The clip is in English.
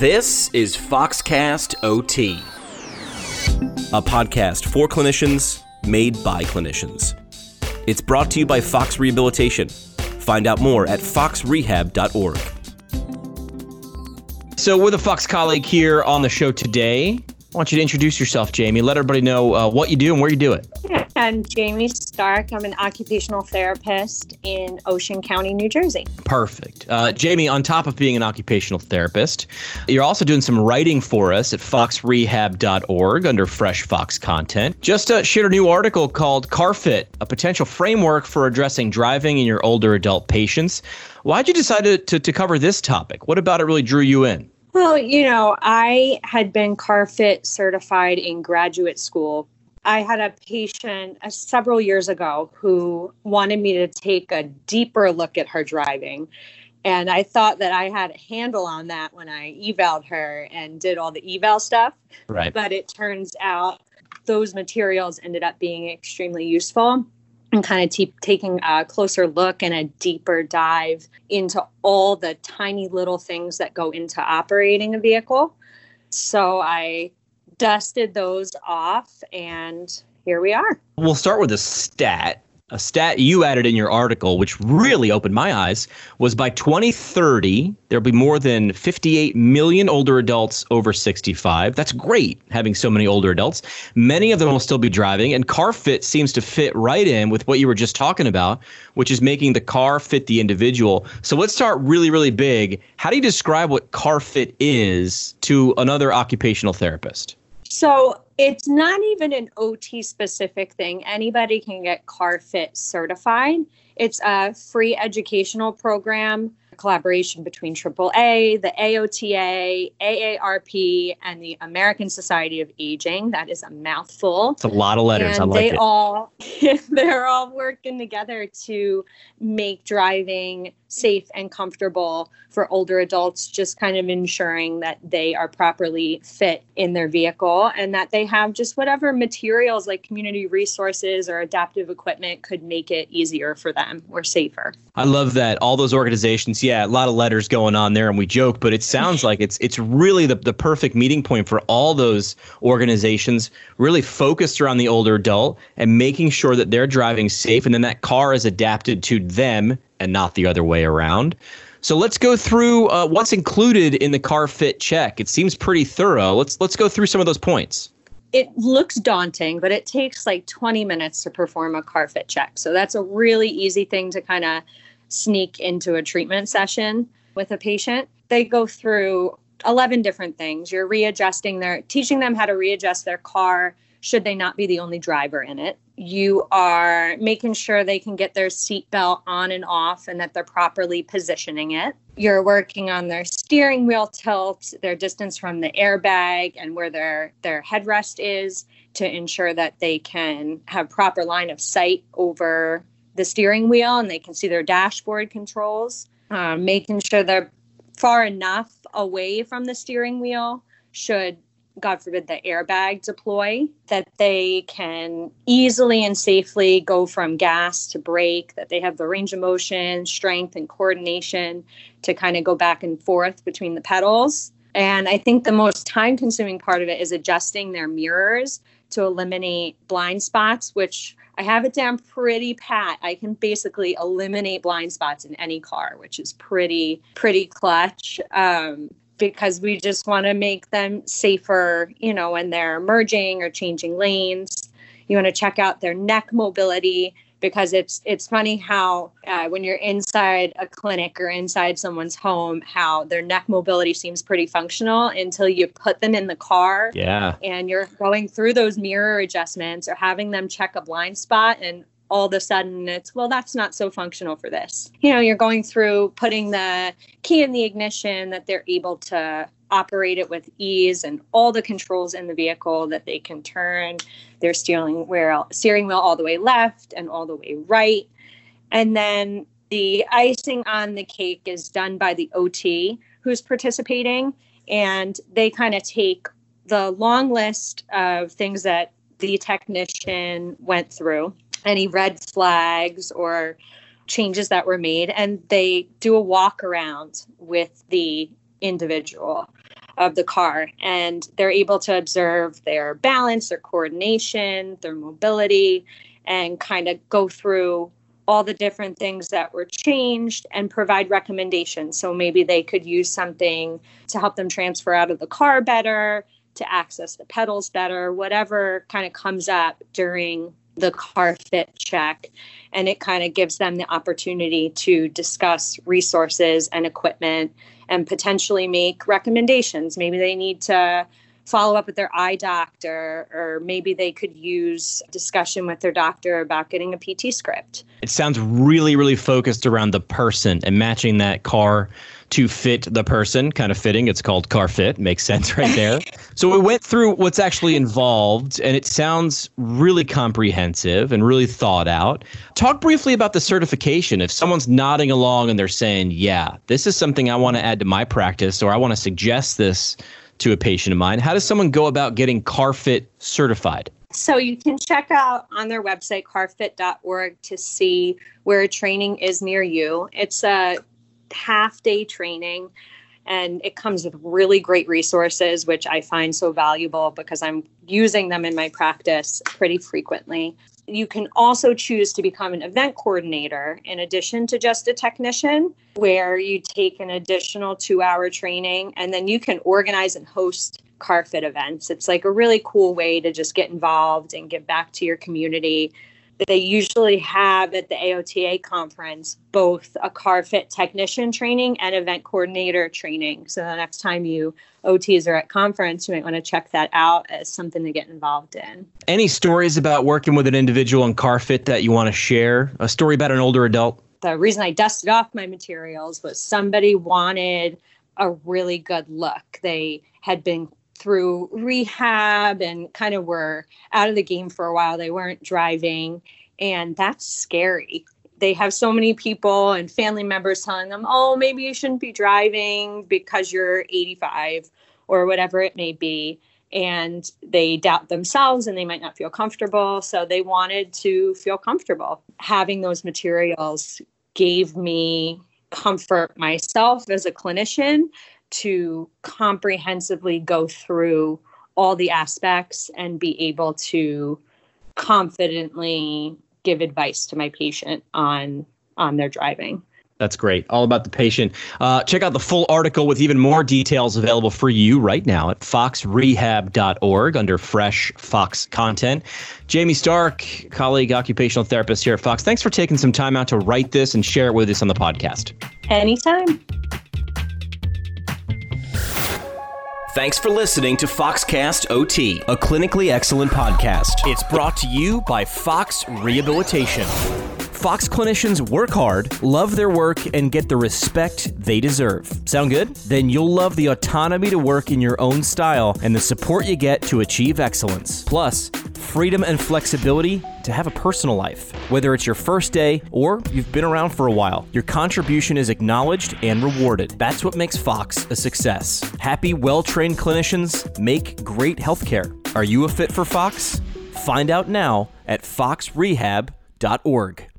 This is Foxcast OT, a podcast for clinicians made by clinicians. It's brought to you by Fox Rehabilitation. Find out more at foxrehab.org. So, we're the Fox colleague here on the show today. I want you to introduce yourself, Jamie. Let everybody know uh, what you do and where you do it. I'm Jamie Stark. I'm an occupational therapist in Ocean County, New Jersey. Perfect. Uh, Jamie, on top of being an occupational therapist, you're also doing some writing for us at foxrehab.org under Fresh Fox content. Just uh, shared a new article called CarFit, a potential framework for addressing driving in your older adult patients. Why'd you decide to, to, to cover this topic? What about it really drew you in? Well, you know, I had been CarFit certified in graduate school. I had a patient uh, several years ago who wanted me to take a deeper look at her driving. And I thought that I had a handle on that when I evaled her and did all the eval stuff. Right. But it turns out those materials ended up being extremely useful and kind of t- taking a closer look and a deeper dive into all the tiny little things that go into operating a vehicle. So I dusted those off and here we are. We'll start with a stat a stat you added in your article, which really opened my eyes, was by 2030, there'll be more than 58 million older adults over 65. That's great having so many older adults. Many of them will still be driving, and CarFit seems to fit right in with what you were just talking about, which is making the car fit the individual. So let's start really, really big. How do you describe what CarFit is to another occupational therapist? So it's not even an OT specific thing. Anybody can get CarFit certified. It's a free educational program collaboration between AAA, the AOTA, AARP, and the American Society of Aging. That is a mouthful. It's a lot of letters. And I like they it. all they're all working together to make driving safe and comfortable for older adults, just kind of ensuring that they are properly fit in their vehicle and that they have just whatever materials like community resources or adaptive equipment could make it easier for them or safer. I love that. All those organizations, yeah, a lot of letters going on there and we joke, but it sounds like it's it's really the, the perfect meeting point for all those organizations, really focused around the older adult and making sure that they're driving safe and then that car is adapted to them and not the other way around. So let's go through uh, what's included in the car fit check. It seems pretty thorough. Let's let's go through some of those points. It looks daunting, but it takes like 20 minutes to perform a car fit check. So that's a really easy thing to kind of sneak into a treatment session with a patient. They go through 11 different things. You're readjusting their teaching them how to readjust their car should they not be the only driver in it. You are making sure they can get their seatbelt on and off and that they're properly positioning it. You're working on their steering wheel tilt, their distance from the airbag and where their their headrest is to ensure that they can have proper line of sight over the steering wheel and they can see their dashboard controls. Um, making sure they're far enough away from the steering wheel should God forbid, the airbag deploy, that they can easily and safely go from gas to brake, that they have the range of motion, strength, and coordination to kind of go back and forth between the pedals. And I think the most time consuming part of it is adjusting their mirrors to eliminate blind spots, which I have it down pretty pat. I can basically eliminate blind spots in any car, which is pretty, pretty clutch. Um, because we just want to make them safer, you know, when they're merging or changing lanes. You want to check out their neck mobility because it's it's funny how uh, when you're inside a clinic or inside someone's home, how their neck mobility seems pretty functional until you put them in the car. Yeah. And you're going through those mirror adjustments or having them check a blind spot and all of a sudden it's well that's not so functional for this you know you're going through putting the key in the ignition that they're able to operate it with ease and all the controls in the vehicle that they can turn their steering wheel steering wheel all the way left and all the way right. And then the icing on the cake is done by the ot who's participating. And they kind of take the long list of things that the technician went through any red flags or changes that were made. And they do a walk around with the individual of the car and they're able to observe their balance, their coordination, their mobility, and kind of go through all the different things that were changed and provide recommendations. So maybe they could use something to help them transfer out of the car better, to access the pedals better, whatever kind of comes up during the car fit check. And it kind of gives them the opportunity to discuss resources and equipment and potentially make recommendations. Maybe they need to follow up with their eye doctor, or maybe they could use discussion with their doctor about getting a PT script. It sounds really, really focused around the person and matching that car to fit the person, kind of fitting. It's called car fit. Makes sense right there. so we went through what's actually involved, and it sounds really comprehensive and really thought out. Talk briefly about the certification. If someone's nodding along and they're saying, Yeah, this is something I want to add to my practice, or I want to suggest this to a patient of mine, how does someone go about getting CarFit certified? So you can check out on their website carfit.org to see where a training is near you. It's a half day training and it comes with really great resources which I find so valuable because I'm using them in my practice pretty frequently you can also choose to become an event coordinator in addition to just a technician, where you take an additional two hour training and then you can organize and host car fit events. It's like a really cool way to just get involved and give back to your community they usually have at the AOTA conference both a car fit technician training and event coordinator training. So the next time you OTs are at conference, you might want to check that out as something to get involved in. Any stories about working with an individual in car fit that you want to share? A story about an older adult? The reason I dusted off my materials was somebody wanted a really good look. They had been through rehab and kind of were out of the game for a while. They weren't driving, and that's scary. They have so many people and family members telling them, oh, maybe you shouldn't be driving because you're 85 or whatever it may be. And they doubt themselves and they might not feel comfortable. So they wanted to feel comfortable. Having those materials gave me comfort myself as a clinician to comprehensively go through all the aspects and be able to confidently give advice to my patient on on their driving. That's great. All about the patient. Uh, check out the full article with even more details available for you right now at foxrehab.org under fresh Fox content. Jamie Stark, colleague occupational therapist here at Fox, thanks for taking some time out to write this and share it with us on the podcast. Anytime. Thanks for listening to Foxcast OT, a clinically excellent podcast. It's brought to you by Fox Rehabilitation. Fox clinicians work hard, love their work, and get the respect they deserve. Sound good? Then you'll love the autonomy to work in your own style and the support you get to achieve excellence. Plus, freedom and flexibility to have a personal life. Whether it's your first day or you've been around for a while, your contribution is acknowledged and rewarded. That's what makes Fox a success. Happy, well trained clinicians make great healthcare. Are you a fit for Fox? Find out now at foxrehab.org.